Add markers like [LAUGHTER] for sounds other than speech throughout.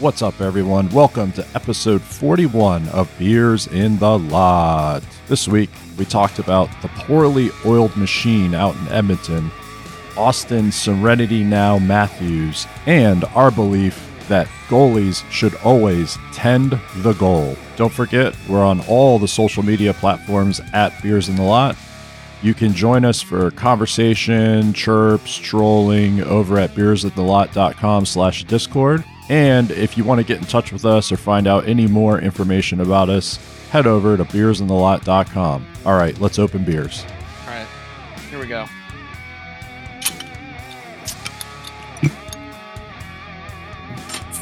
What's up, everyone? Welcome to episode 41 of Beers in the Lot. This week, we talked about the poorly oiled machine out in Edmonton, Auston Serenity Now Matthews, and our belief that goalies should always tend the goal. Don't forget, we're on all the social media platforms at Beers in the Lot. You can join us for conversation, chirps, trolling over at beersinthelot.com slash discord. And if you want to get in touch with us or find out any more information about us, head over to beersinthelot.com. All right, let's open beers. All right, here we go.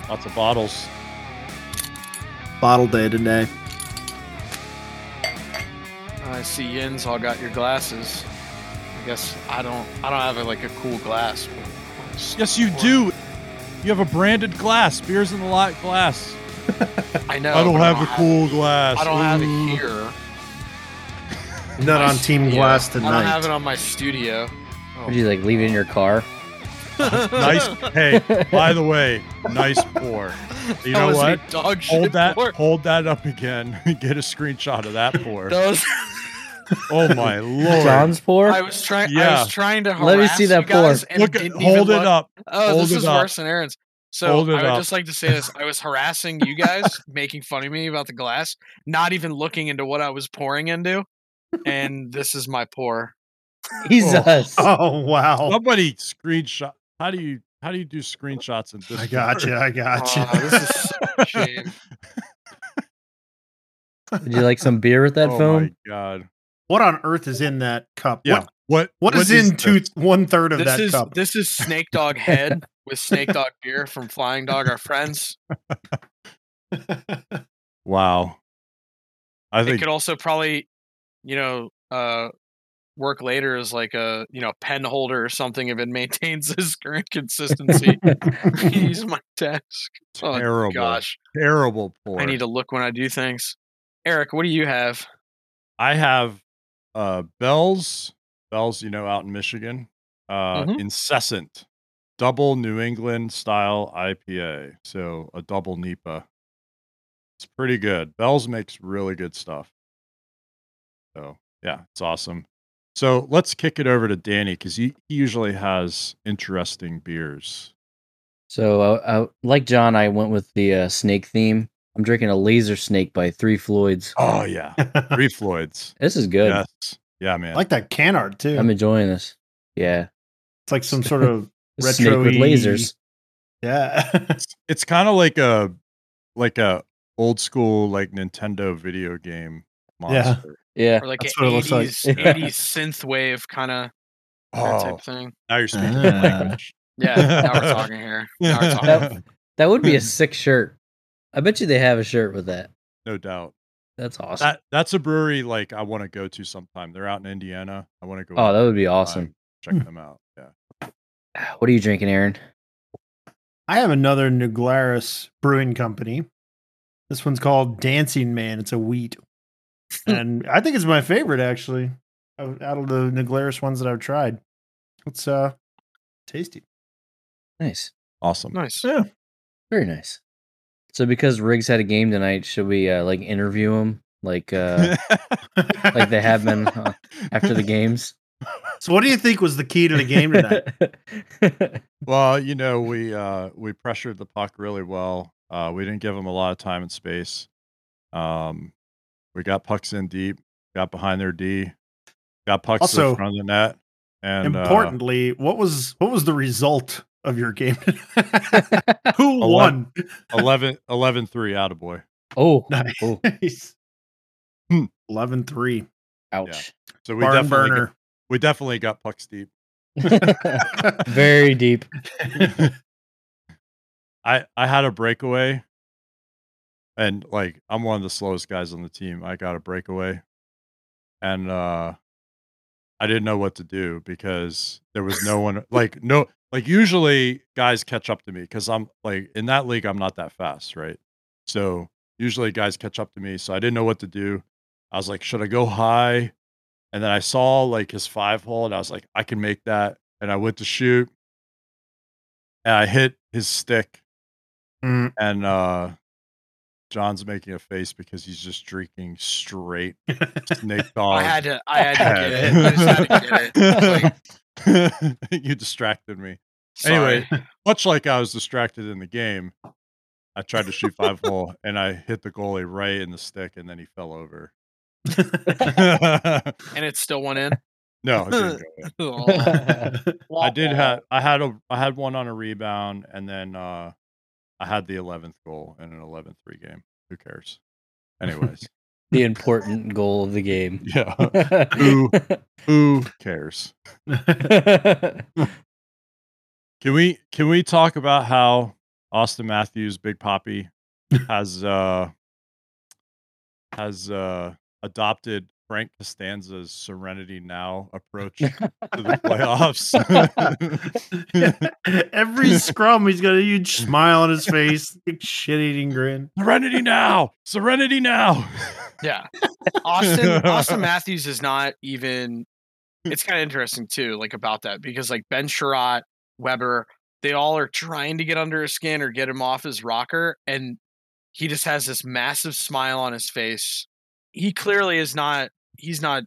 Lots of bottles. Bottle day today. I see Yin's all got your glasses. I guess I don't. I don't have a, like a cool glass. Yes, you do. You have a branded glass, beers in the lot glass. [LAUGHS] I know. I don't but have a cool glass. I don't have it here. Not on Team studio. Glass tonight. I don't have it on my studio. Oh, Would you like leave it in your car? [LAUGHS] Nice. Hey, by the way, nice pour. You That know was what? a Dog shit Hold that. pour. Hold that up again. [LAUGHS] Get a screenshot of that pour. That was- Oh my [LAUGHS] lord! John's pour? I was trying. Yeah. I was trying to Let me see that guys pour. and Look, didn't hold it look. up. Oh, Hold this is up. worse than Aaron's. So Hold it I would up. just like to say this: [LAUGHS] I was harassing you guys, making fun of me about the glass, not even looking into what I was pouring into, and this is my pour. Jesus. Oh, [LAUGHS] oh wow! Somebody screenshot. How do you? How do you do screenshots in this? I got you. I got you. Aw, this is such a shame. Would you like some beer with that phone? oh my god! What on earth is in that cup? Yeah. What, What? what is in two one third of This that is cup? this is Snake Dog Head with Snake Dog [LAUGHS] beer from Flying Dog, our friends. [LAUGHS] Wow. I think It could also probably, you know, uh, work later as like a you know pen holder or something if it [LAUGHS] maintains this current consistency. Use my desk. Oh terrible. gosh, Terrible pour. I need to look when I do things. Eric, what do you have? I have uh Bell's Bell's, you know, out in Michigan. Uh Mhm. incessant double New England style IPA. So a double NEPA. It's pretty good. Bell's makes really good stuff. So yeah, it's awesome. So let's kick it over to Danny because he, he usually has interesting beers. so, uh, uh, like John, I went with the uh, snake theme. I'm drinking a laser snake by Three Floyds. Oh yeah. [LAUGHS] Three Floyds. This is good. Yes. Yeah, man. I like that can art too. I'm enjoying this. Yeah. it's like some sort of [LAUGHS] A snake with Retro-y- lasers. yeah. [LAUGHS] it's kind of like a like a old school like Nintendo video game Yeah. monster. Yeah. Or like That's an what it looks like. 80s, synth wave kind of Oh, type thing. now you're speaking the ah. language. Yeah, now we're talking here. Now we're talking. That, that would be a sick shirt. I bet you they have a shirt with that. no doubt. That's awesome. That that's a brewery like I want to go to sometime. They're out in Indiana. I want to go. oh, that would be awesome. Check them out. Yeah. What are you drinking, Aaron? I have another New Glarus brewing company. This one's called Dancing Man. It's a wheat, [LAUGHS] and I think it's my favorite actually out out of the New Glarus ones that I've tried. It's uh tasty. Nice. Awesome. nice. Yeah. Very nice. So because Riggs had a game tonight, should we uh, like interview him like uh like they have been uh, after the games? [LAUGHS] So, what do you think was the key to the game tonight? [LAUGHS] well, you know, we uh we pressured the puck really well. Uh we didn't give them a lot of time and space. Um we got pucks in deep, got behind their D, got pucks to Also, the front of the net. And uh, Importantly, what was what was the result of your game? [LAUGHS] Who Eleven- won? 11 11 3 out of boy. oh, Nice. oh, 11-3. ouch. So we Barn definitely got, we definitely got pucks deep. [LAUGHS] Very deep. [LAUGHS] I I had a breakaway, and like I'm one of the slowest guys on the team. I got a breakaway, and uh, I didn't know what to do because there was no one like no like usually guys catch up to me because I'm like in that league I'm not that fast, right? So usually guys catch up to me, so I didn't know what to do. I was like, should I go high? And then I saw like his five hole, and I was like, I can make that. And I went to shoot, and I hit his stick Mm. and uh John's making a face because he's just drinking straight [LAUGHS] snake dog. I had to. I had to get it. I just had to get it. Like, [LAUGHS] you distracted me. sorry. Anyway, [LAUGHS] much like I was distracted in the game, I tried to shoot five hole and I hit the goalie right in the stick and then he fell over. and it still went in. no, it didn't go in. I did have I had a I had one on a rebound and then uh I had the 11th goal in an 11-3 game. Who cares? Anyways, [LAUGHS] the important goal of the game. yeah. [LAUGHS] Who who cares? [LAUGHS] Can we can we talk about how Auston Matthews, Big Poppy, has uh has uh adopted Frank Costanza's Serenity Now approach to the playoffs? [LAUGHS] Every [LAUGHS] scrum, he's got a huge smile on his face, big shit-eating grin. Serenity now, Serenity now. Yeah. Auston [LAUGHS] Auston Matthews is not even it's kind of interesting too, like about that, because like Ben Chiarot, Weber, they all are trying to get under his skin or get him off his rocker, and he just has this massive smile on his face. He clearly is not he's not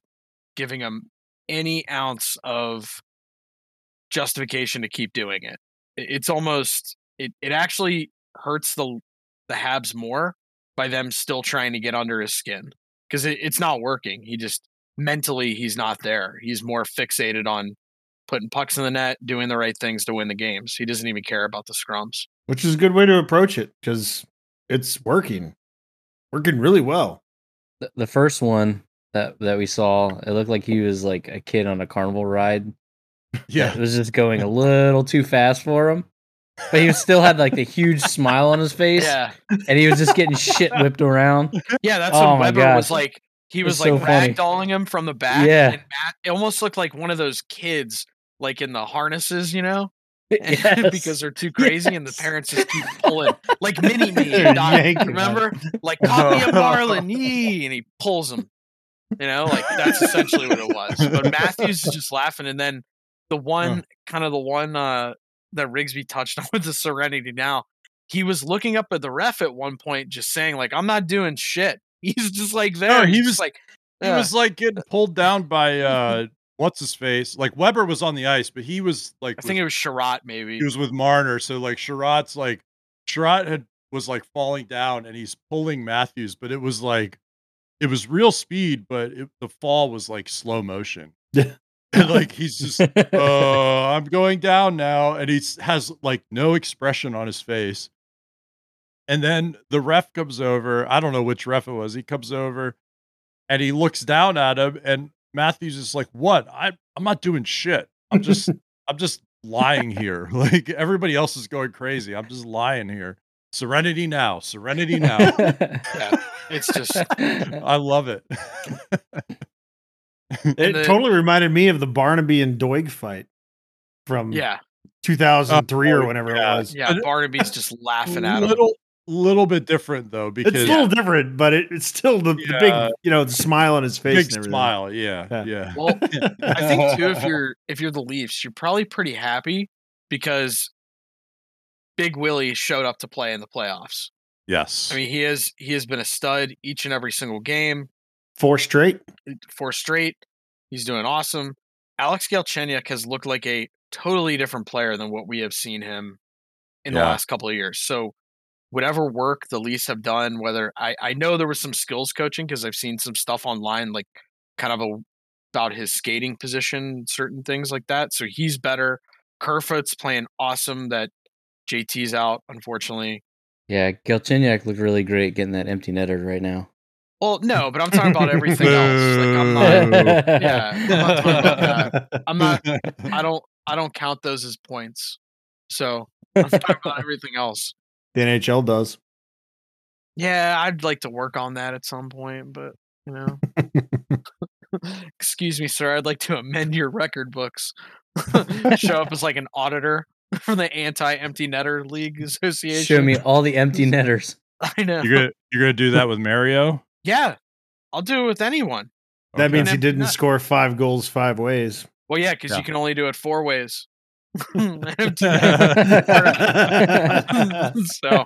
giving him any ounce of justification to keep doing it. It- It's almost it, it actually hurts the the Habs more by them still trying to get under his skin because it, it's not working. He just mentally he's not there. He's more fixated on putting pucks in the net, doing the right things to win the games. He doesn't even care about the scrums. Which is a good way to approach it because it's working. Working really well. the, the first one that that we saw, it looked like he was like a kid on a carnival ride. Yeah. It was just going a [LAUGHS] little too fast for him. But he still had like the huge smile on his face, Yeah, and he was just getting shit whipped around. yeah. That's Oh what my Weber gosh. was like. He was It's so like funny. ragdolling him from the back. Yeah. and Matt, it almost looked like one of those kids, like in the harnesses, you know, [LAUGHS] [LAUGHS] Yes. because they're too crazy, and the parents just keep pulling, like mini me. They're Doc, yanking on remember, like copy of Marlin, yee, and he pulls him. You know, like that's essentially what it was. But [LAUGHS] Matthews is just laughing, and then the one, kind of the one uh, that Rigsby touched [LAUGHS] on with the Serenity. Now he was looking up at the ref at one point, just saying like, "I'm not doing shit." [LAUGHS] He's just like there. No, he was- like, He Yeah. was like getting pulled down by uh what's his face? Like Weber was on the ice, but he was like I think it was Chiarot, maybe. he was with Marner. So like Chiarot's like Chiarot had was like falling down and he's pulling Matthews, but it was like it was real speed, but it, the fall was like slow motion. [LAUGHS] [LAUGHS] Like he's just uh [LAUGHS] I'm going down now and he has like no expression on his face. And then the ref comes over. I don't know which ref it was. He comes over and he looks down at him and Matthews is like, "What? I I'm not doing shit. I'm just I'm just lying here. Like everybody else is going crazy. I'm just lying here. Serenity now. Serenity now. Yeah, it's just [LAUGHS] I love it. [LAUGHS] It the- totally reminded me of the Barnaby and Doig fight from yeah, 2003 Oh, or oh, whenever yeah. it was. yeah. Barnaby's [LAUGHS] just laughing at him. little little bit different though because It's a little different, but it, it's still the, the big, you know, the smile on his face. big and everything. smile. Yeah, Yeah. yeah. Well, I think too, if you're if you're the Leafs, you're probably pretty happy because Big Willie showed up to play in the playoffs. Yes. I mean, he has he has been a stud each and every single game, Four straight. four straight. He's doing awesome. Alex Galchenyuk has looked like a totally different player than what we have seen him in the last couple of years. So, whatever work the Leafs have done, whether I I know there was some skills coaching because I've seen some stuff online, like kind of a about his skating position, certain things like that. So he's better. Kerfoot's playing awesome. That JT's out, unfortunately. Yeah, Galchenyuk looked really great getting that empty netter right now. Well, no, but I'm talking about everything else. Like I'm not. Yeah, I'm not talking about that. I'm not. I [LAUGHS] don't. I don't count those as points. So I'm talking about everything else. The NHL does. Yeah, I'd like to work on that at some point, but you know. [LAUGHS] Excuse me, sir. I'd like to amend your record books. [LAUGHS] Show up as like an auditor [LAUGHS] from the Anti-Empty Netter League [LAUGHS] Association. Show me all the empty [LAUGHS] netters. I know. You're gonna you're gonna do that with Mario. Yeah, I'll do it with anyone. That Okay. means he didn't not- score five goals five ways. Well, yeah, because Yeah. you can only do it four ways. so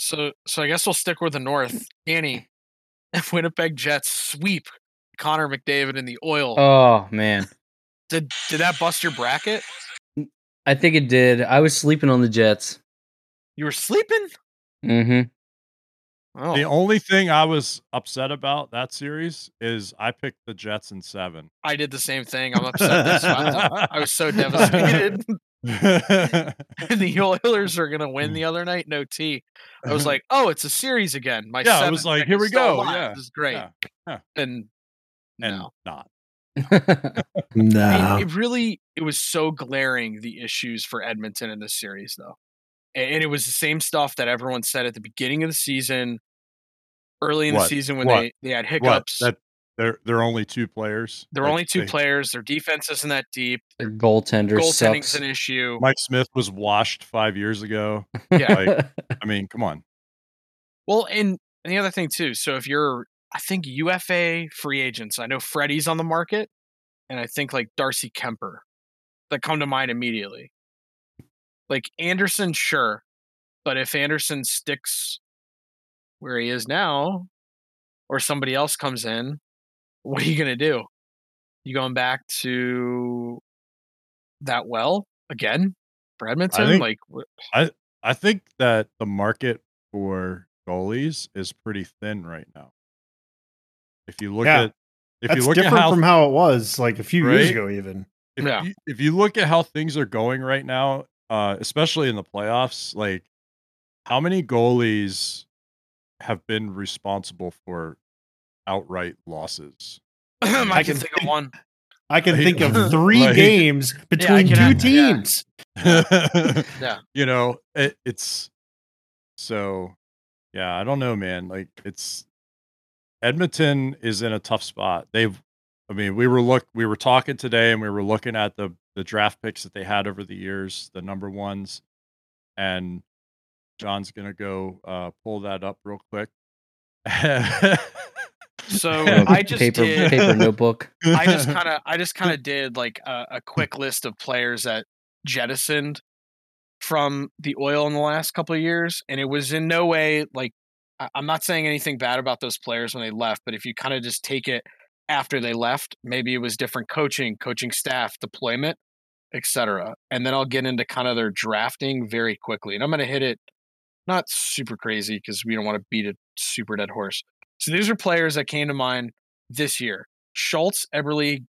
so so I guess we'll stick with the North. Annie, Winnipeg Jets sweep Connor McDavid in the oil. Oh man, Did did that bust your bracket? I think it did. I was sleeping on the Jets. You were sleeping? Mm-hmm. Oh, The only thing I was upset about that series is I picked the Jets in seven. I did the same thing. I'm upset. They. [LAUGHS] I was so devastated. [LAUGHS] [LAUGHS] the Oilers are gonna win the other night. No T. I was like, oh, it's a series again. My Yeah, I was like, here we go. alive. Yeah, this is great. yeah, yeah. And and no, not. [LAUGHS] I No. mean, it really it was so glaring the issues for Edmonton in this series though, and, and it was the same stuff that everyone said at the beginning of the season, early in the season when What? they they had What? hiccups. That they're they're only two players. They're Like, only two they- players. Their defense isn't that deep. Their goaltender Goaltending's sucks. an issue. Mike Smith was washed five years ago. Yeah. Like, [LAUGHS] I mean, come on. Well, and, and the other thing too. So if you're, I think UFA free agents. I know Freddie's on the market, and I think like Darcy Kuemper that come to mind immediately. Like Andersen, sure, but if Andersen sticks where he is now, or somebody else comes in, what are you gonna do? You going back to that well again for Edmonton? think- like, wh- I think that the market for goalies is pretty thin right now. If you look Yeah. at if That's you look different at how from how it was like a few years ago, even. if, Yeah. you, if you look at how things are going right now, uh, especially in the playoffs, like how many goalies have been responsible for outright losses? [CLEARS THROAT] I, can can think of one. I can Like- think of [LAUGHS] three like- games between can two add- yeah. teams. [LAUGHS] Yeah. You know, it, it's so yeah, I don't know, man. Like it's Edmonton is in a tough spot. They've I mean, we were look we were talking today and we were looking at the the draft picks that they had over the years, the number ones, and John's gonna go uh pull that up real quick. So [LAUGHS] I just paper did. paper notebook. [LAUGHS] I just kind of I just kind of [LAUGHS] did like a, a quick list of players that jettisoned from the oil in the last couple of years, and it was in no way like I- I'm not saying anything bad about those players when they left, but if you kind of just take it after they left, maybe it was different coaching, coaching staff, deployment, etc. And then I'll get into kind of their drafting very quickly, and I'm going to hit it not super crazy because we don't want to beat a super dead horse. So these are players that came to mind this year. Schultz, Eberle,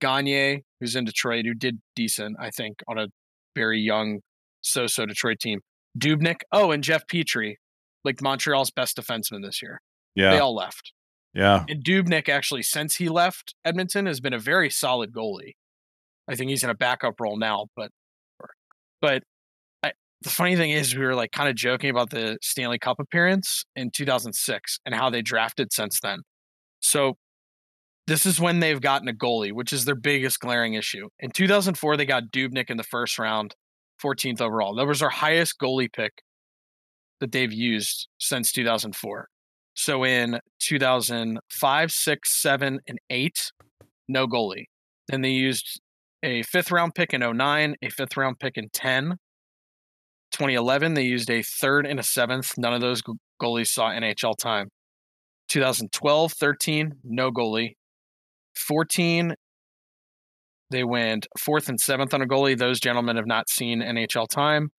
Gagner, who's in Detroit, who did decent, I think, on a very young, so-so Detroit team. Dubnyk, oh, and Jeff Petry, like Montreal's best defenseman this year. Yeah. They all left. yeah. And Dubnyk, actually, since he left Edmonton, has been a very solid goalie. I think he's in a backup role now, but but I, the funny thing is, we were like kind of joking about the Stanley Cup appearance in 2006 and how they drafted since then. So this is when they've gotten a goalie, which is their biggest glaring issue. In 2004, they got Dubnyk in the first round, 14th overall. That was their highest goalie pick that they've used since 2004. So in 2005, 6, 7, and 8, no goalie. Then they used a fifth round pick in 09, a fifth round pick in 10. 2011, they used a third and a seventh. None of those goalies saw NHL time. 2012, 13, no goalie. 14, they went fourth and seventh on a goalie. Those gentlemen have not seen NHL time.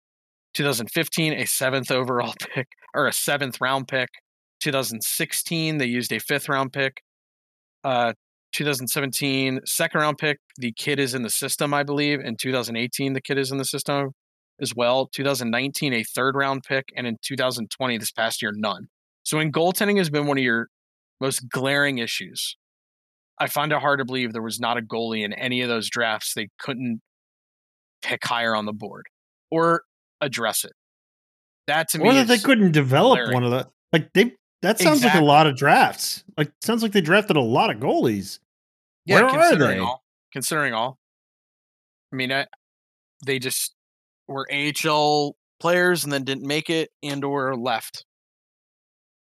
2015, a seventh overall [LAUGHS] pick or a seventh round pick. 2016, they used a fifth round pick. Uh, 2017, second round pick. The kid is in the system, I believe. In 2018, the kid is in the system as well. 2019, a third round pick. And in 2020, this past year, none. So, in goaltending has been one of your most glaring issues. I find it hard to believe there was not a goalie in any of those drafts they couldn't pick higher on the board or address it. That to Or me that they couldn't develop glaring. one of the like they. That sounds like a lot of drafts. Like sounds like they drafted a lot of goalies. Yeah, Where are considering they? all. Considering all. I mean, I, they just were AHL players and then didn't make it and or left.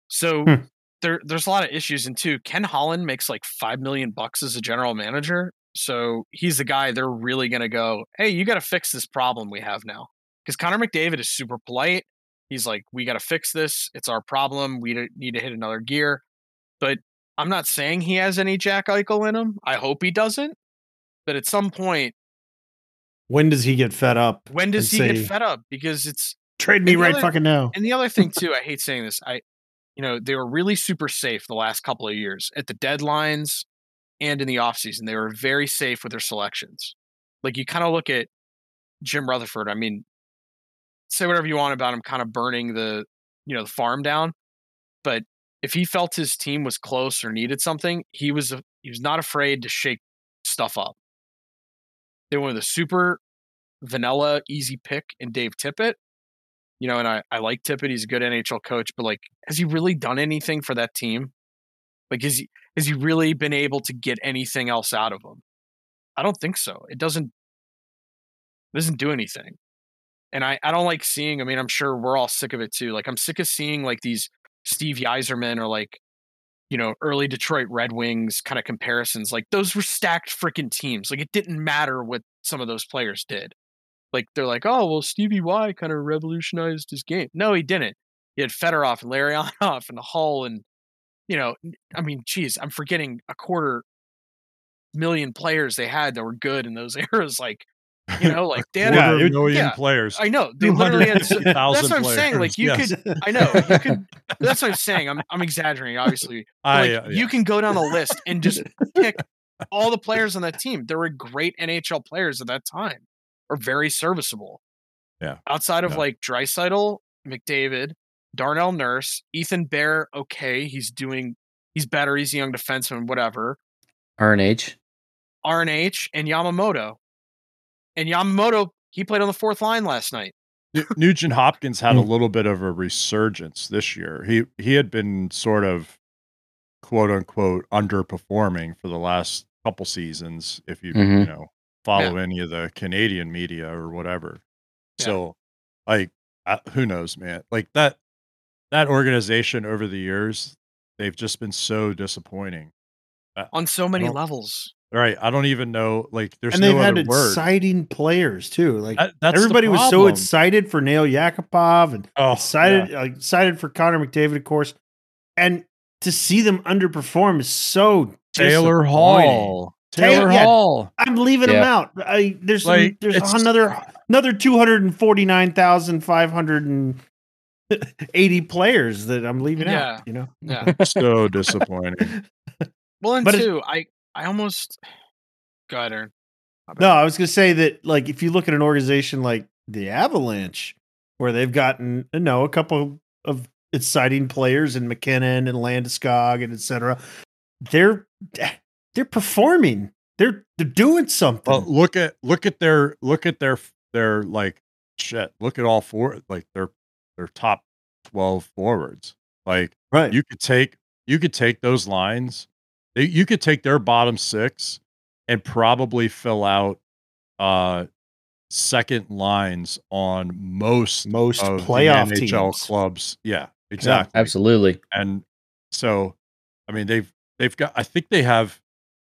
So Hmm. there there's a lot of issues and too. Ken Holland makes like five million bucks as a general manager. So he's the guy they're really going to go, hey, you got to fix this problem we have now. Because Connor McDavid is super polite. He's like, we got to fix this. It's our problem. We need to hit another gear. But I'm not saying he has any Jack Eichel in him. I hope he doesn't. But at some point, when does he get fed up? when does he and get fed up? Because it's Trade me right other- fucking now. and the other thing [LAUGHS] too, I hate saying this. I, you know, they were really super safe the last couple of years at the deadlines and in the offseason. They were very safe with their selections. Like you kind of look at Jim Rutherford. I mean, say whatever you want about him, kind of burning the, you know, the farm down. But if he felt his team was close or needed something, he was he was not afraid to shake stuff up. They with a super vanilla, easy pick in Dave Tippett you know, and I, I like Tippett. He's a good NHL coach, but like, has he really done anything for that team? Like, has he has he really been able to get anything else out of them? I don't think so. It doesn't it doesn't do anything. And I, I don't like seeing, I mean, I'm sure we're all sick of it too. Like I'm sick of seeing like these Steve Yzerman or like, you know, early Detroit Red Wings kind of comparisons. Like those were stacked freaking teams. Like it didn't matter what some of those players did like they're like, oh well, Stevie Y kind of revolutionized his game. No, he didn't. He had Fedorov and Larionov and Hull and you know, I mean, geez, I'm forgetting a quarter million players they had that were good in those [LAUGHS] eras. Like, you know, like they had. Yeah, Quarter million yeah. players. I know they literally had. so- That's what I'm saying. Like you players, could, I know you could. That's what I'm saying. I'm I'm exaggerating, obviously. But, I, like, uh, yeah. You can go down the list and just pick [LAUGHS] all the players on that team. There were great NHL players at that time, or very serviceable. Yeah. Outside of Yeah. like Draisaitl, McDavid, Darnell Nurse, Ethan Bear. Okay, he's doing. He's better. He's a young defenseman. Whatever. RNH. RNH and Yamamoto. And Yamamoto, he played on the fourth line last night. Nugent Hopkins had a Mm. little bit of a resurgence this year. He he had been sort of quote unquote underperforming for the last couple seasons if you Mhm. you know follow any of the Canadian media or whatever. Yeah. So like uh, who knows man. Like that that organization over the years they've just been so disappointing. on so many levels. Right, I don't even know like there's and no they've had other word. exciting players too. Like That- that's everybody was so excited for Nail Yakupov and Oh, excited yeah. uh, excited for Connor McDavid, of course. And to see them underperform is so Taylor. Hall. Taylor- Taylor yeah. Hall. I'm leaving them Yeah. out. I, there's some- Like, there's it's- another another two hundred and forty nine thousand five hundred and eighty players that I'm leaving Yeah. out. You know, Yeah. so disappointing. [LAUGHS] Well, and But two, I I almost [SIGHS] got her. No, I was going to say that, like, if you look at an organization like the Avalanche, where they've gotten, you know, a couple of exciting players in MacKinnon and Landeskog and etc. they're [SIGHS] they're performing. They're they're doing something. Well, look at look at their look at their their like shit. Look at all four like their their top twelve forwards. Like right. you could take you could take those lines. They- You could take their bottom six and probably fill out uh second lines on most Most of playoff the NHL teams. clubs. Yeah, exactly. Absolutely. and so i mean they've they've got i think they have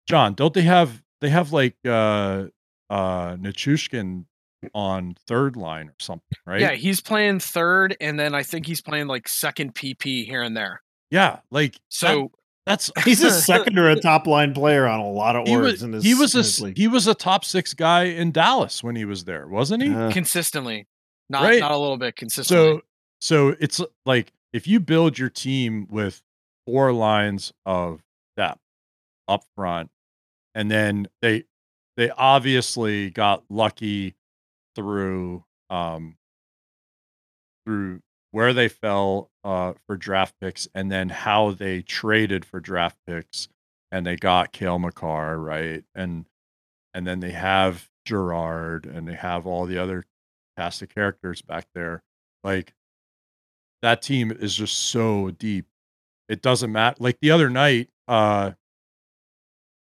john don't they have they have like uh uh Nichushkin on third line or something right Yeah, he's playing third, and then I think he's playing like second PP here and there. yeah like that- So that's [LAUGHS] He's a second or a [LAUGHS] top line player on a lot of he orgs was, in this. he was a in s- this league. he was a top six guy in dallas when he was there wasn't he Uh, consistently, not Right. not a little bit consistently. so so it's like if you build your team with four lines of depth up front and then they they obviously got lucky through um through where they fell uh for draft picks and then how they traded for draft picks and they got Cale Makar, right? And and then they have Girard and they have all the other cast of characters back there. Like that team is just so deep. It doesn't matter. Like the other night, uh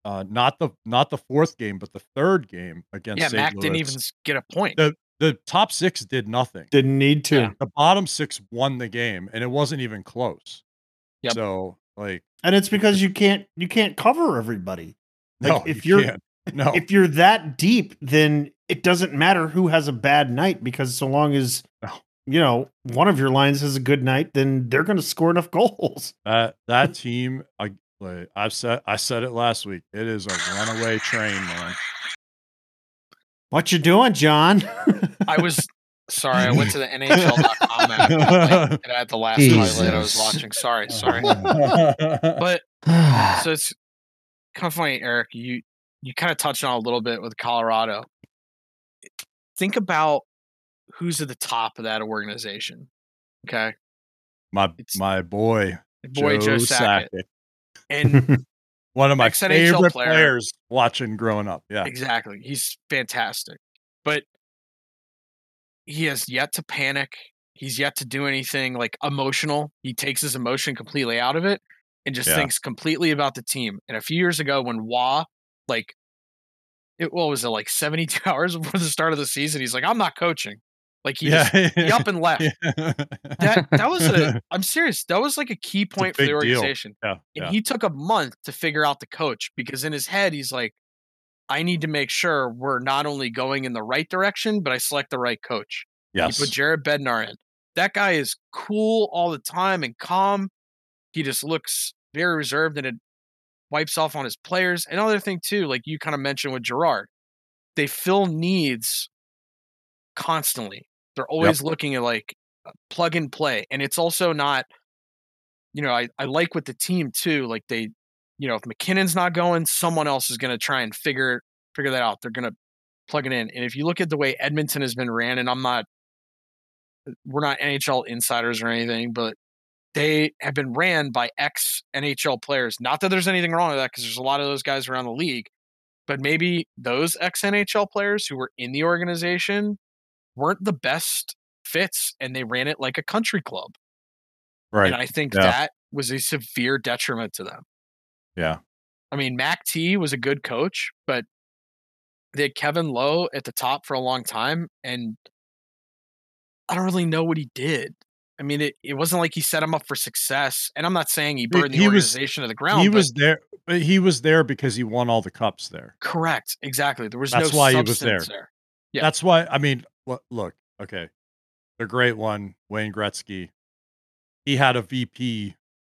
uh not the not the fourth game, but the third game against yeah, St. Mac didn't even get a point. the the top six did nothing. didn't need to. Yeah. The bottom six won the game, and it wasn't even close. Yep. So like, And it's because you can't you can't cover everybody. Like, no, if you you're- can't. [LAUGHS] No. if you're that deep, then it doesn't matter who has a bad night because so long as No. you know one of your lines has a good night, then they're going to score enough [LAUGHS] goals. That that team, I like, I've said I said it last week. It is a runaway train, man. What you doing, John? I was sorry. I went to the [LAUGHS] NHL.com app and I had the last highlight I was Jesus. watching. Sorry, sorry. [LAUGHS] But [SIGHS] so it's kind of funny, Eric. You you kind of touched on a little bit with Colorado. Think about who's at the top of that organization. Okay, my It's- my boy, boy Joe, Sakic, and [LAUGHS] one of my Ex-NHL favorite player. players watching growing up. Yeah, exactly, he's fantastic. But he has yet to panic. He's yet to do anything like emotional. He takes his emotion completely out of it and just Yeah. thinks completely about the team. And a few years ago, when Wah, like, it what was it like seventy two [LAUGHS] hours before the start of the season, he's like, "I'm not coaching." Like he yeah, just he up and [LAUGHS] left. that That that was a. I'm serious. That was like a key point for the organization. yeah, And he took a month to figure out the coach because in his head he's like, I need to make sure we're not only going in the right direction, but I select the right coach. yes, He put Jared Bednar in. That guy is cool all the time and calm. He just looks very reserved and it wipes off on his players. Another thing too, like you kind of mentioned with Girard, they fill needs constantly. They're always looking at like uh, plug and play. And it's also not, you know, I, I like with the team too, like they, you know, if MacKinnon's not going, someone else is going to try and figure figure that out. They're going to plug it in. And if you look at the way Edmonton has been ran, and I'm not, we're not NHL insiders or anything, but they have been ran by ex NHL players. Not that there's anything wrong with that, because there's a lot of those guys around the league, but maybe those ex NHL players who were in the organization weren't the best fits, and they ran it like a country club. right. And I think Yeah. that was a severe detriment to them. yeah, I mean, Mac T was a good coach, but they had Kevin Lowe at the top for a long time, and I don't really know what he did. I mean, it, it wasn't like he set him up for success. And I'm not saying he burned the he was- organization to the ground. he was there. But he was there because he won all the cups there. correct. Exactly. There was That's no why he was there. there. Yeah. That's why. I mean, look, look. Okay, the great one, Wayne Gretzky. He had a VP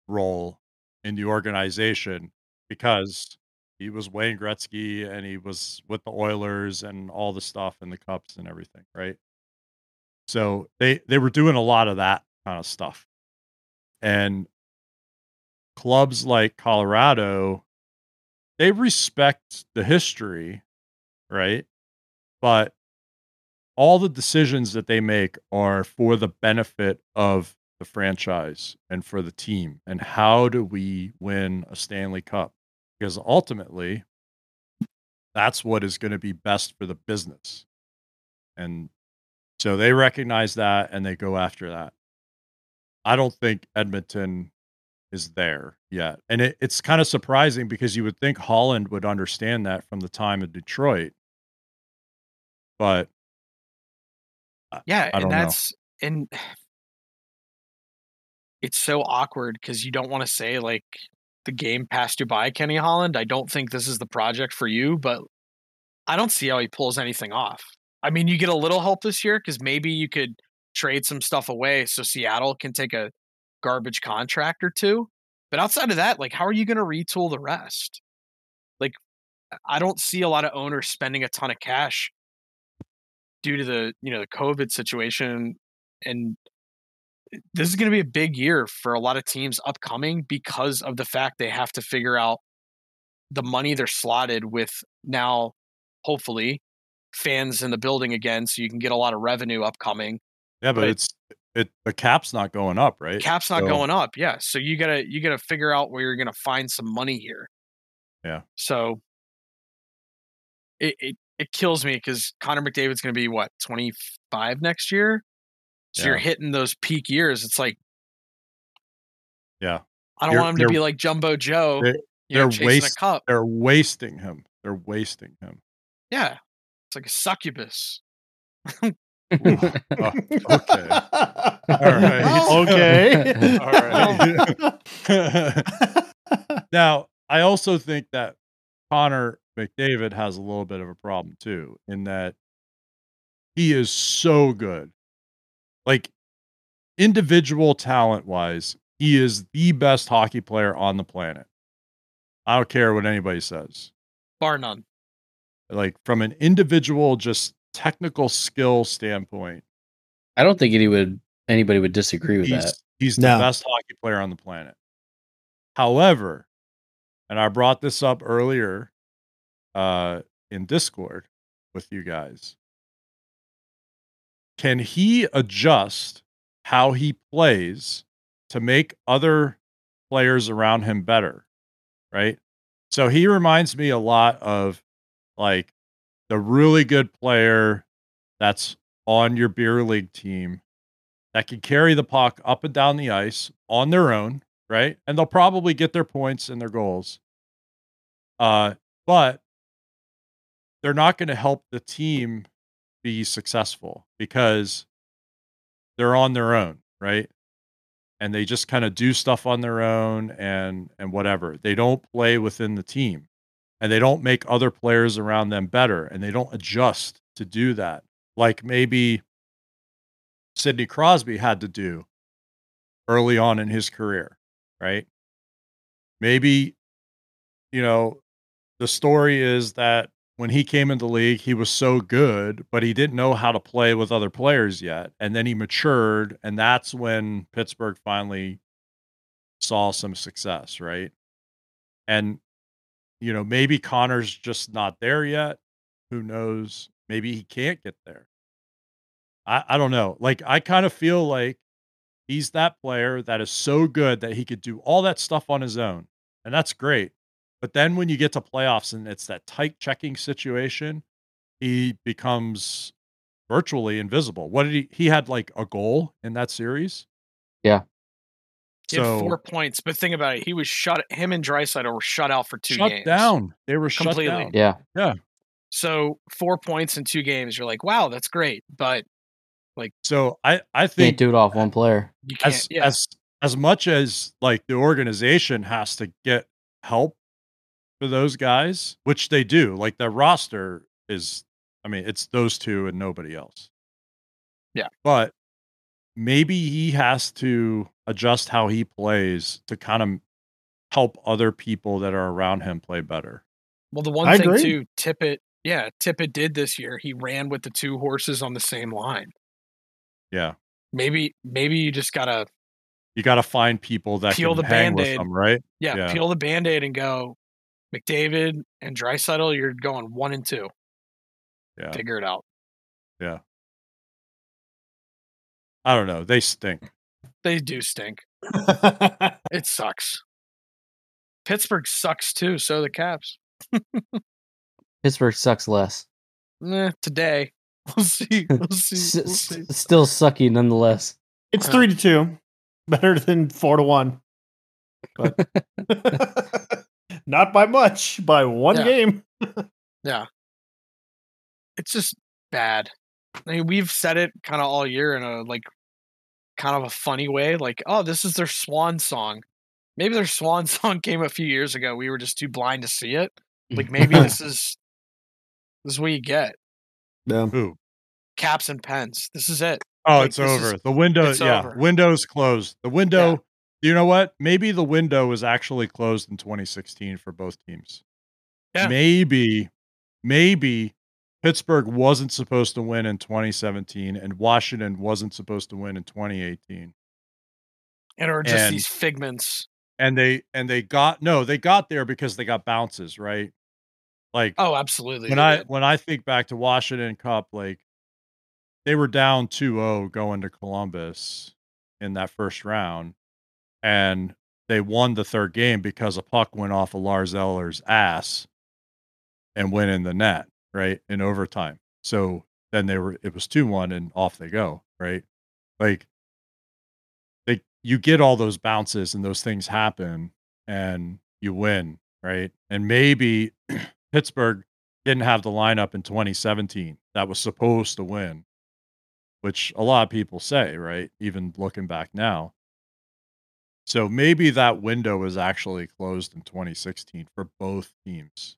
role in the organization because he was Wayne Gretzky and he was with the Oilers and all the stuff and the cups and everything, right? So they they were doing a lot of that kind of stuff. And clubs like Colorado they respect the history, right? But all the decisions that they make are for the benefit of the franchise and for the team. And how do we win a Stanley Cup? Because ultimately, that's what is going to be best for the business. And so they recognize that and they go after that. I don't think Edmonton is there yet. And it, it's kind of surprising because you would think Holland would understand that from the time of Detroit. But Yeah, I and don't know. that's and it's so awkward because you don't want to say like the game passed you by, Kenny Holland. I don't think this is the project for you, but I don't see how he pulls anything off. I mean, you get a little help this year because maybe you could trade some stuff away so Seattle can take a garbage contract or two. But outside of that, like, how are you going to retool the rest? Like, I don't see a lot of owners spending a ton of cash due to the you know the COVID situation, and eh, this is going to be a big year for a lot of teams upcoming because of the fact they have to figure out the money they're slotted with now. Hopefully, fans in the building again, so you can get a lot of revenue upcoming. yeah, but But- it's it the cap's not going up, right? Cap's not So- going up, yeah. So you gotta you gotta figure out where you're gonna find some money here. Yeah. So it it, it kills me because Connor McDavid's gonna be what 25 next year. So you're hitting those peak years. It's like Yeah. I don't You're- want him to be like Jumbo Joe, they're- you know, they're chasing waste- a cup. They're wasting him. They're wasting him. Yeah, it's like a succubus. Oh, okay. All [LAUGHS] right. okay. [LAUGHS] All right. [LAUGHS] now, I also think that Connor McDavid has a little bit of a problem too, in that he is so good. Like individual talent wise, he is the best hockey player on the planet. I don't care what anybody says. Bar none. Like from an individual, just technical skill standpoint, I don't think any would anybody would disagree with he's, that. he's the No. best hockey player on the planet. However, and I brought this up earlier uh, in Discord with you guys. Can he adjust how he plays to make other players around him better? Right. So he reminds me a lot of like the really good player that's on your beer league team that can carry the puck up and down the ice on their own, right? And they'll probably get their points and their goals. Uh, but they're not going to help the team be successful because they're on their own, right? And they just kind of do stuff on their own and and whatever. They don't play within the team. And they don't make other players around them better and they don't adjust to do that. Like maybe Sidney Crosby had to do early on in his career, right? Maybe, you know, the story is that when he came into the league, he was so good, but he didn't know how to play with other players yet. And then he matured, and that's when Pittsburgh finally saw some success, right? And, you know, maybe Connor's just not there yet. Who knows? Maybe he can't get there. I, I don't know. Like I kind of feel like he's that player that is so good that he could do all that stuff on his own. And that's great. But then when you get to playoffs and it's that tight checking situation, he becomes virtually invisible. What did he he had like a goal in that series? Yeah. He had So four points, but think about it. He was shut. Him and Draisaitl were shut out for two shut games. down. They were shut Completely. down. Yeah. So four points in two games. You're like, wow, that's great. But like, So I I Can't think do it off one player. you can't. as yeah. as as much as like the organization has to get help for those guys, which they do. Like the roster is, I mean, it's those two and nobody else. Yeah. but maybe he has to adjust how he plays to kind of help other people that are around him play better. Well, the one I thing agree. too, Tippett, yeah, Tippett did this year. He ran with the two horses on the same line. Yeah, Maybe, maybe you just gotta, you got to find people that Peel can the hang Band-Aid. them, right? yeah, Yeah. peel the band aid and go. McDavid and Draisaitl, you're going one and two. Yeah, Figure it out. yeah. I don't know. They stink. They do stink. [LAUGHS] It sucks. Pittsburgh sucks too. So the Caps. [LAUGHS] Pittsburgh sucks less. Nah, today. [LAUGHS] We'll see. We'll see. We'll s- see. still sucky nonetheless. it's three to two, better than four to one, but not by much. By one Yeah. game. Yeah. It's just bad. I mean, we've said it kind of all year in a like kind of a funny way, like, oh, this is their swan song. Maybe their [LAUGHS] swan song came a few years ago. We were just too blind to see it. Like maybe this [LAUGHS] is this is what you get. Yeah. Who? Caps and pens. This is it. Oh, Like, it's this is- over. the window, yeah, over. window's closed. The window, you know what? Maybe the window was actually closed in 2016 for both teams. Yeah. Maybe, maybe Pittsburgh wasn't supposed to win in 2017 and Washington wasn't supposed to win in 2018. And or just And- these figments. And they and they got no, they got there because they got bounces, right? Like Oh, absolutely. when I did. when I think back to Washington Cup, like they were down 2-0 going to Columbus in that first round, and they won the third game because a puck went off of Lars Eller's ass and went in the net, right? In overtime. So then they were it was 2-1 and off they go, right? Like they you get all those bounces and those things happen and you win, right? And maybe [CLEARS THROAT] Pittsburgh didn't have the lineup in 2017 that was supposed to win, which a lot of people say, right? Even looking back now. So maybe that window was actually closed in 2016 for both teams.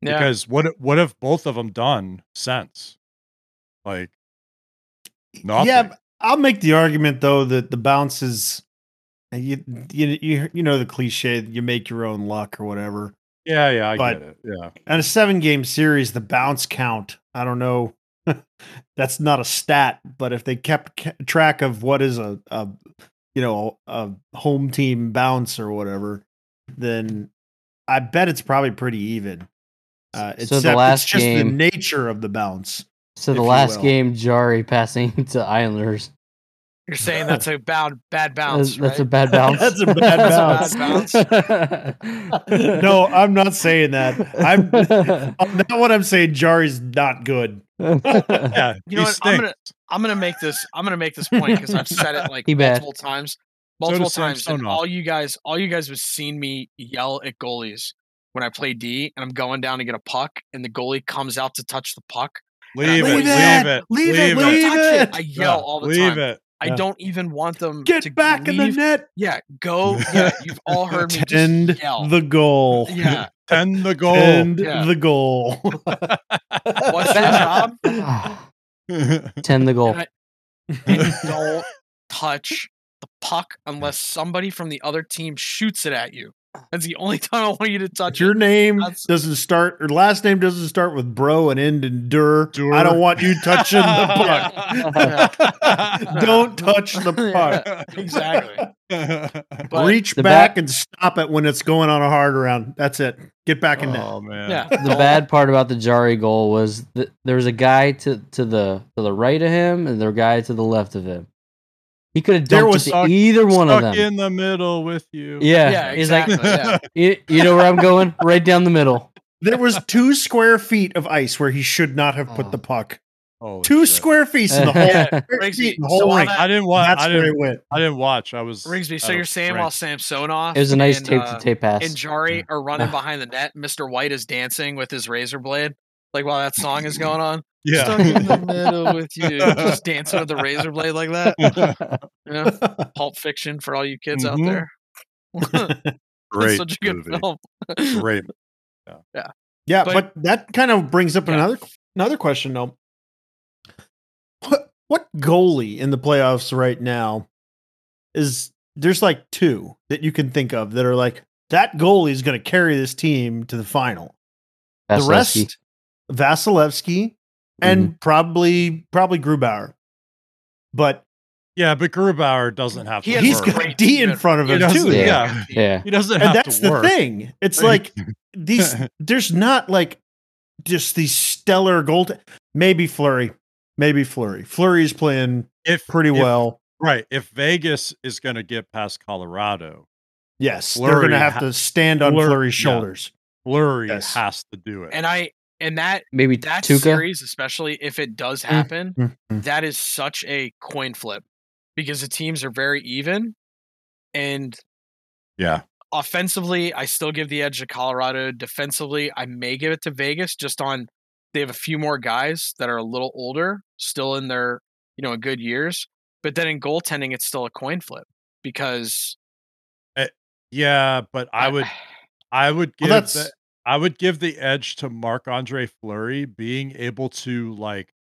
Yeah. Because what what have both of them done since? Like nothing. Yeah, I'll make the argument though that the bounce is uh, you you you, you know the cliche you make your own luck or whatever. yeah, yeah, I but- get it. Yeah. On a seven game series, the bounce count, I don't know. [LAUGHS] That's not a stat, but if they kept track of what is a, a you know a home team bounce or whatever, then I bet it's probably pretty even. Uh, So the last it's just game- the nature of the bounce. So the last game, Jarry passing [LAUGHS] to Islanders. You're saying that's a bad bad bounce. That's, that's a bad [LAUGHS] bounce. That's a bad That's a bounce. [LAUGHS] no, I'm not saying that. I'm on that one. I'm saying Jarry's not good. Yeah. You know he what? I'm gonna. I'm gonna make this I'm gonna make this point because I've said it like [LAUGHS] multiple times. Multiple does times. And all you guys all you guys have seen me yell at goalies when I play D and I'm going down to get a puck and the goalie comes out to touch the puck. Leave it, like, Leave leave it, it, leave it, Don't leave touch it. it. I [LAUGHS] yell Yeah, all the leave time. it. I Yeah. don't even want them to Get back in the net. Yeah, go. Yeah, you've all [LAUGHS] heard me Tend just yell. the goal. yeah. Tend the goal. Tend Yeah. the goal. [LAUGHS] What's your job? [LAUGHS] Ten the goal. And I- and don't touch the puck unless somebody from the other team shoots it at you. That's the only [LAUGHS] time I want you to touch If your it. name That's- doesn't start or last name doesn't start with bro and end in dur, Dur. I don't want you touching the [LAUGHS] puck. [LAUGHS] don't touch the puck. Exactly. But- Reach back back- and stop it when it's going on a hard round. That's it. Get back in net. oh man. Yeah. the bad part about the Jarry goal was that there was a guy to, to the to the right of him and there was a guy to the left of him. He could have There dumped was it stuck- either one of them. in the middle with you. yeah, Yeah, he's like, yeah. [LAUGHS] you, you know where I'm going? Right down the middle. There was two square feet of ice where he should not have put Oh. the puck. Holy Two shit. square feet in the [LAUGHS] whole, Yeah, Rigsby, feet in the whole on rink. that- I didn't watch. That's I where it didn't. went. I didn't watch. I was. Rigsby, so at you're saying while Samsonov It was a nice and, tape uh, to tape pass. and Jarry are running [LAUGHS] behind the net, Mr. White is dancing with his razor blade, like while that song is going on. [LAUGHS] Yeah. Stuck in the middle [LAUGHS] with you, just dancing with the razor blade like that. [LAUGHS] Yeah. Pulp Fiction for all you kids out Mhm. there. Great Such a good movie. film. Great. Yeah, But- but, that kind of brings up Yeah. another another question though. What what goalie in the playoffs right now is there's like two that you can think of that are like that goalie is going to carry this team to the final. The rest Vasilevskiy and Mm-hmm. probably probably Grubauer. But Yeah, but Grubauer doesn't have to. He has he's work. got great D in front of him too. yeah. Yeah. He doesn't and have that's to the work. thing. It's like [LAUGHS] these there's not like just these stellar gold maybe Fleury. Maybe Fleury. Fleury's playing If pretty if- well. right? If Vegas is going to get past Colorado, Yes. they're gonna have ha- to stand on Fleur- Fleury's yeah. shoulders. Fleury Yes. has to do it. And I and that Maybe that Tuukka. series, especially if it does mm, happen, Mhm. that is such a coin flip because the teams are very even and yeah, offensively i still give the edge to colorado defensively i may give it to vegas just on they have a few more guys that are a little older still in their you know good years but then in goaltending it's still a coin flip because eh, yeah, but I would, I would [SIGHS] give Well, that's the, I would give the edge to Marc Andre Fleury being able to like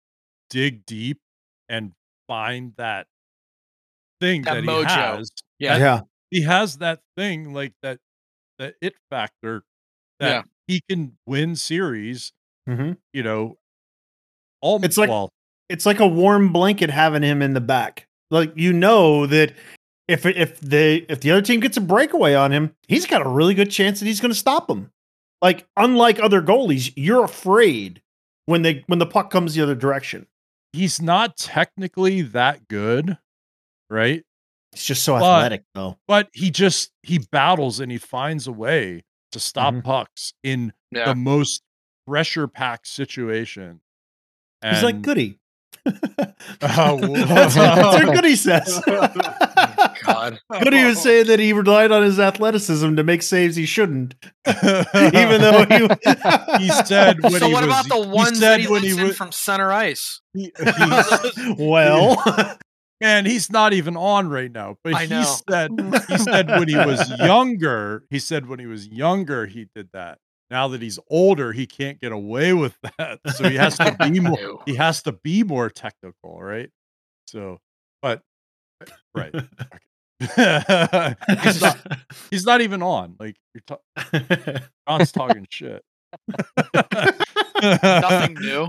dig deep and find that thing That that, mojo. he has. yeah yeah. He has that thing like that, that it factor that Yeah. he can win series. Mhm. You know, all It's like- well, It's like a warm blanket having him in the back. Like you know that if if the if the other team gets a breakaway on him, he's got a really good chance that he's going to stop them. Like unlike other goalies, you're afraid when they when the puck comes the other direction. he's not technically that good, right? He's just so But- athletic though. But he just he battles and he finds a way to stop Mhm. pucks in yeah the most pressure packed situation. He's like And- Goody. Oh, [LAUGHS] that's, that's what Goody says. [LAUGHS] Oh god Goody was [LAUGHS] saying that he relied on his athleticism to make saves he shouldn't, even though he he said when so he what was, about the he ones said that he when lets he in was, from center ice he- well, and he's not even on right now. But I he know. said he said when he was younger, he said when he was younger he did that. Now that he's older, he can't get away [LAUGHS] with that. So he has to [LAUGHS] be more he has to be more technical, right? So, but uh, right. [LAUGHS] he's not he's not even on. Like you're ta- John's talking shit. Nothing new.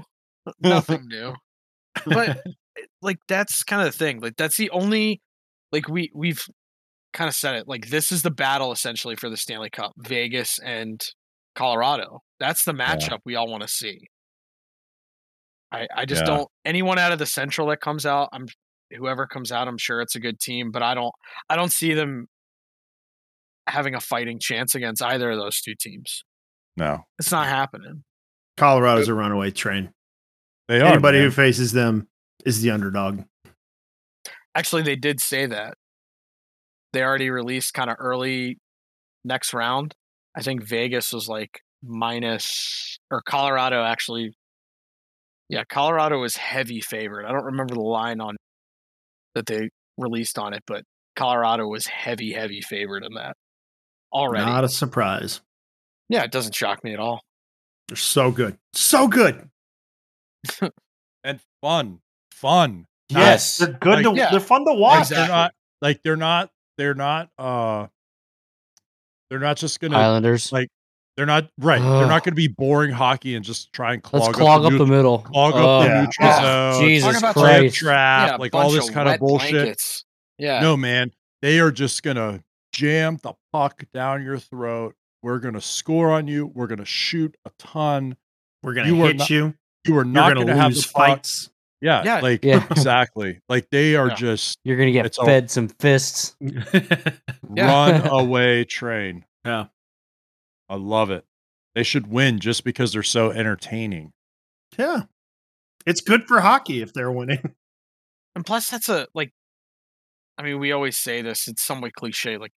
Nothing new. But eh, like that's kind of the thing. Like that's the only like we we've kind of said it. Like this is the battle essentially for the Stanley Cup, Vegas and Colorado. That's the matchup we all want to see. I I just Yeah. don't anyone out of the Central that comes out. I'm whoever comes out. I'm sure it's a good team, but I don't I don't see them having a fighting chance against either of those two teams. No, It's not happening. Colorado's a runaway train. they are. Anybody man. who faces them is the underdog. Actually, they did say that. They already released kind of early next round. I think Vegas was like minus, or Colorado actually. Yeah, Colorado was heavy favorite. I don't remember the line on that they released on it, but Colorado was heavy, heavy favorite in that already. Not a surprise. yeah, it doesn't shock me at all. They're so good. So good. [LAUGHS] and fun, fun. Yes. They're good Like- to Yeah. they're fun to Like, watch. they're not like they're not they're not uh they're not just gonna Islanders. like they're not right. They're not gonna be boring hockey and just try and clog Let's up clog the up the middle. clog up Ugh. the Yeah. neutral Oh, zone. Jesus Talk about clamp Christ. trap, yeah, like all bunch this kind of bullshit. blankets. Yeah, No, man, they are just gonna jam the puck down your throat. We're gonna score on you. We're gonna shoot a ton. We're gonna you are hit not- you. You are not gonna, gonna, have the lose puck. fights. Yeah, Yeah. like Yeah. [LAUGHS] exactly. Like they are Yeah. just You're gonna get It's all- fed some fists. [LAUGHS] Yeah. run [LAUGHS] away train. Yeah. I love it. They should win just because they're so entertaining. yeah. It's good for hockey if they're winning. and plus that's a like i mean we always say this it's somewhat cliche like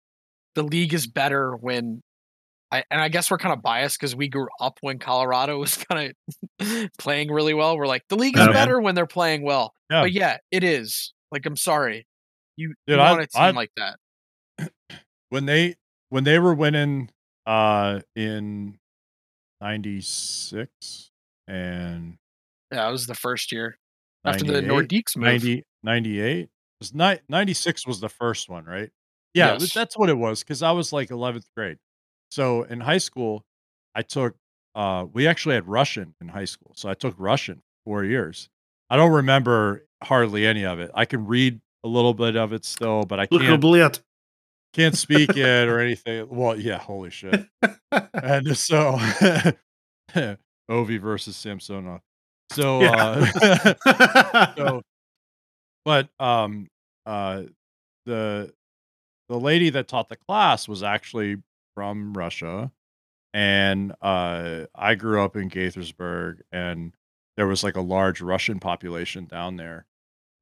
the league is better when I, and I guess we're kind of biased because we grew up when Colorado [LAUGHS] was kind of playing really well. We're like, the league is Okay. better when they're playing well. Yeah. But yeah, it is. Like, I'm sorry, you, Dude, you want a team I- like that. [CLEARS THROAT] When they when they were winning uh in 96 and Yeah, it was the first year after the Nordiques move. 90, 98 was ni- 96 was the first one right yeah Yes. that's what it was because i was like 11th grade so in high school i took uh we actually had russian in high school so i took russian four years. I don't remember hardly any of it. I can read a little bit of it still but i can't can't speak it or [LAUGHS] anything well yeah holy shit. [LAUGHS] And so [LAUGHS] ovi versus samsonov so Yeah. uh so but um uh the the lady that taught the class was actually from Russia and uh I grew up in Gaithersburg and there was like a large Russian population down there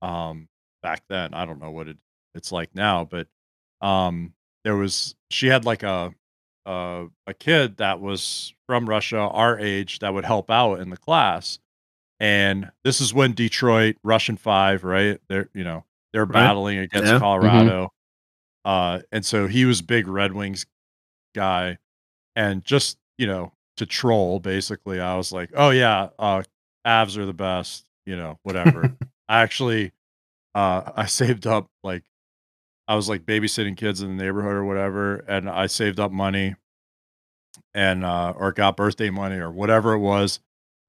um back then I don't know what it it's like now but um there was she had like a a, a kid that was from Russia our age that would help out in the class and this is when Detroit Russian 5 right they're you know they're Right. battling against Yeah. Colorado uh and so he was big Red Wings guy and just you know to troll basically I was like oh yeah uh Avs are the best you know whatever. [LAUGHS] I actually uh I saved up like I was like babysitting kids in the neighborhood or whatever and I saved up money and uh or got birthday money or whatever it was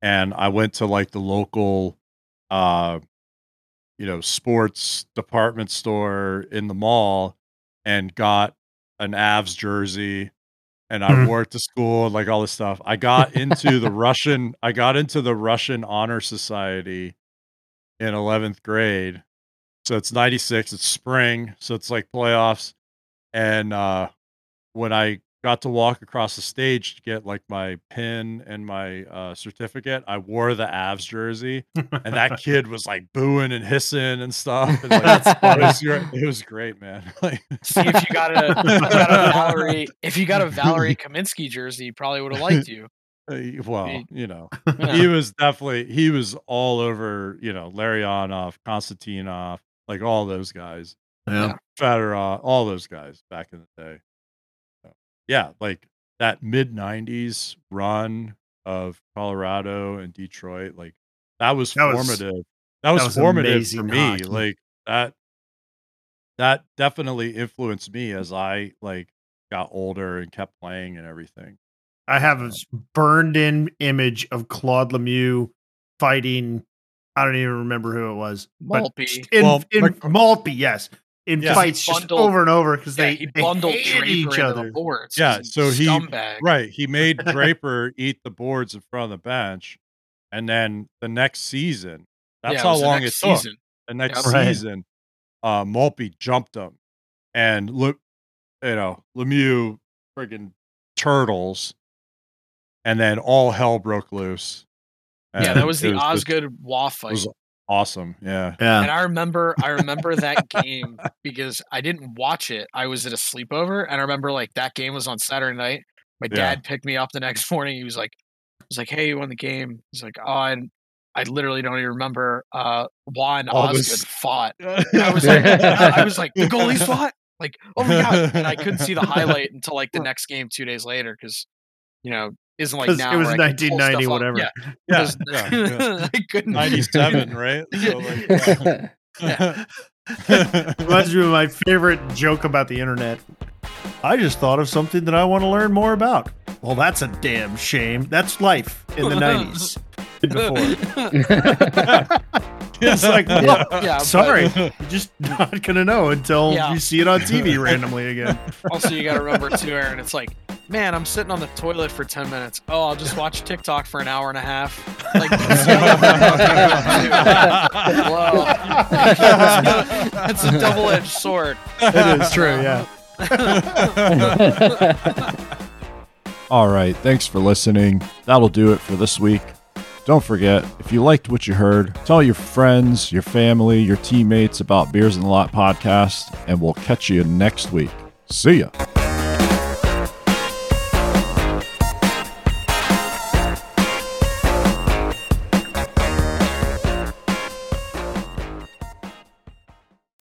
and I went to like the local uh you know sports department store in the mall and got an Avs jersey and I Mhm. wore it to school like all this stuff. I got into the [LAUGHS] Russian I got into the Russian Honor Society in 11th grade. So it's 96, it's spring, so it's like playoffs and uh when I got to walk across the stage to get like my pin and my uh certificate, I wore the Avs jersey and that [LAUGHS] kid was like booing and hissing and stuff. And, like, That's [LAUGHS] it, was, great- it was great, man. [LAUGHS] Like, See if you got a, you got a Valeri if you got a Valeri Kamensky jersey, he probably would have liked you. uh, well, you know, Yeah. he was definitely he was all over. You know, Larionov, Konstantinov, like all those guys, yeah. Fedorov, all those guys back in the day. So, yeah, like that mid '90s run of Colorado and Detroit, like that was That was- formative. that was, was formative for me. hockey. Like that, that definitely influenced me as I like got older and kept playing and everything. I have a burned in image of Claude Lemieux fighting. I don't even remember who it was. but Maltby. In, Well, in Mc- Maltby, yes. In Yeah. fights just over and over because Yeah, they, he [LAUGHS] they bundled hated Draper each other. the boards. 'cause Yeah, so he- scumbag. Right. He made [LAUGHS] Draper eat the boards in front of the bench. And then the next season, that's Yeah, how was the long it next took. season. The next Yep. Season, uh, Maltby jumped him. And, look, you know, Lemieux friggin' turtles. And then all hell broke loose. Yeah, that was the it just- Osgood Waugh It fight. was awesome. Yeah. Yeah. And I remember, I remember that game [LAUGHS] because I didn't watch it. I was at a sleepover, and I remember like that game was on Saturday night. My Yeah. dad picked me up the next [LAUGHS] morning. He was like, "He was like, hey, you won the game." He's like, "Oh, and I literally don't even remember uh Juan and All Osgood this- fought." [LAUGHS] And I was like, I I was like, the goalies fought. Like, oh my god! And I couldn't see the highlight until like the next game two days later because, you know, isn't like 'Cause now it was where I can pull 1990, whatever. Yeah, [LAUGHS] Yeah. because yeah, [LAUGHS] yeah. I couldn't. [LAUGHS] 97, right? So, like, yeah. Reminds me of my favorite joke about the internet. I just thought of something that I want to learn more about. Well, that's a damn shame. That's life in the 90s. Before. It's like, well, Yeah, but- sorry. You're just not going to know until Yeah. you see it on TV randomly again. Also, you got to remember too, Aaron. It's like, man, I'm sitting on the toilet for ten minutes. Oh, I'll just watch TikTok for an hour and a half. Like, that's the other thing Whoa. It's a double-edged sword. It is true, yeah. [LAUGHS] All right. Thanks for listening. That'll do it for this week. Don't forget, if you liked what you heard, tell your friends, your family, your teammates about Beers in the Lot podcast, and we'll catch you next week. See ya.